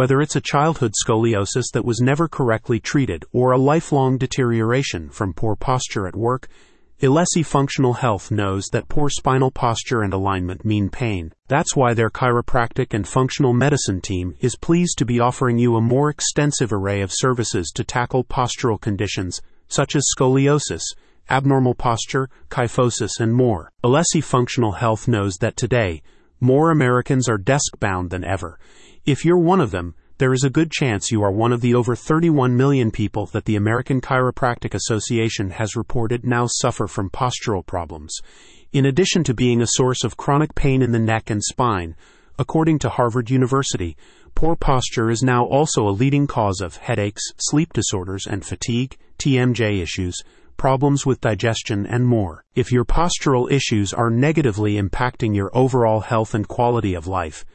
Whether it's a childhood scoliosis that was never correctly treated or a lifelong deterioration from poor posture at work, Alessi Functional Health knows that poor spinal posture and alignment mean pain. That's why their chiropractic and functional medicine team is pleased to be offering you a more extensive array of services to tackle postural conditions such as scoliosis, abnormal posture, kyphosis, and more. Alessi Functional Health knows that today, more Americans are desk bound than ever. If you're one of them, there is a good chance you are one of the over 31 million people that the American Chiropractic Association has reported now suffer from postural problems. In addition to being a source of chronic pain in the neck and spine, according to Harvard University, poor posture is now also a leading cause of headaches, sleep disorders, and fatigue, TMJ issues, problems with digestion, and more. If your postural issues are negatively impacting your overall health and quality of life,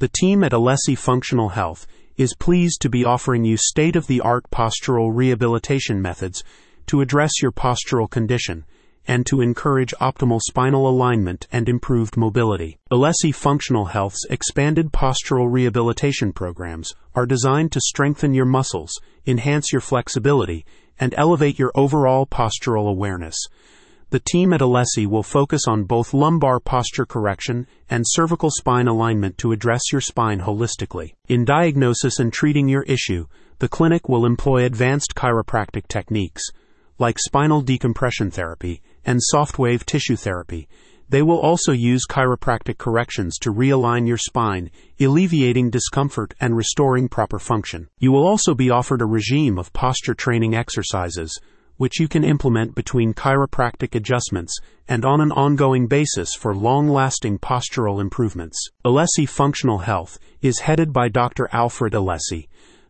the team at Alessi Functional Health is pleased to be offering you state of the art postural rehabilitation methods to address your postural condition and to encourage optimal spinal alignment and improved mobility. Alessi Functional Health's expanded postural rehabilitation programs are designed to strengthen your muscles, enhance your flexibility, and elevate your overall postural awareness. The team at Alessi will focus on both lumbar posture correction and cervical spine alignment to address your spine holistically. In diagnosis and treating your issue, the clinic will employ advanced chiropractic techniques like spinal decompression therapy and soft wave tissue therapy. They will also use chiropractic corrections to realign your spine, alleviating discomfort and restoring proper function. You will also be offered a regime of posture training exercises which you can implement between chiropractic adjustments and on an ongoing basis for long lasting postural improvements. Alessi Functional Health is headed by Dr. Alfred Alessi,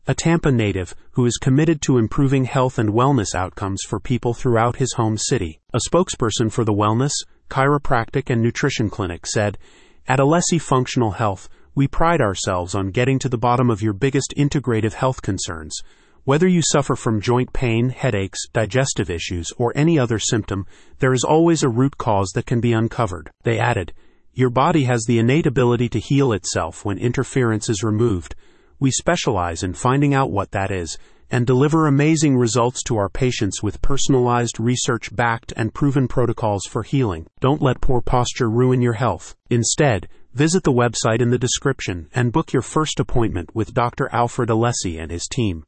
a Tampa native who is committed to improving health and wellness outcomes for people throughout his home city. A spokesperson for the Wellness, Chiropractic, and Nutrition Clinic said, At Alessi Functional Health, we pride ourselves on getting to the bottom of your biggest integrative health concerns whether you suffer from joint pain, headaches, digestive issues, or any other symptom, there is always a root cause that can be uncovered. They added, Your body has the innate ability to heal itself when interference is removed. We specialize in finding out what that is and deliver amazing results to our patients with personalized, research backed, and proven protocols for healing. Don't let poor posture ruin your health. Instead, visit the website in the description and book your first appointment with Dr. Alfred Alessi and his team.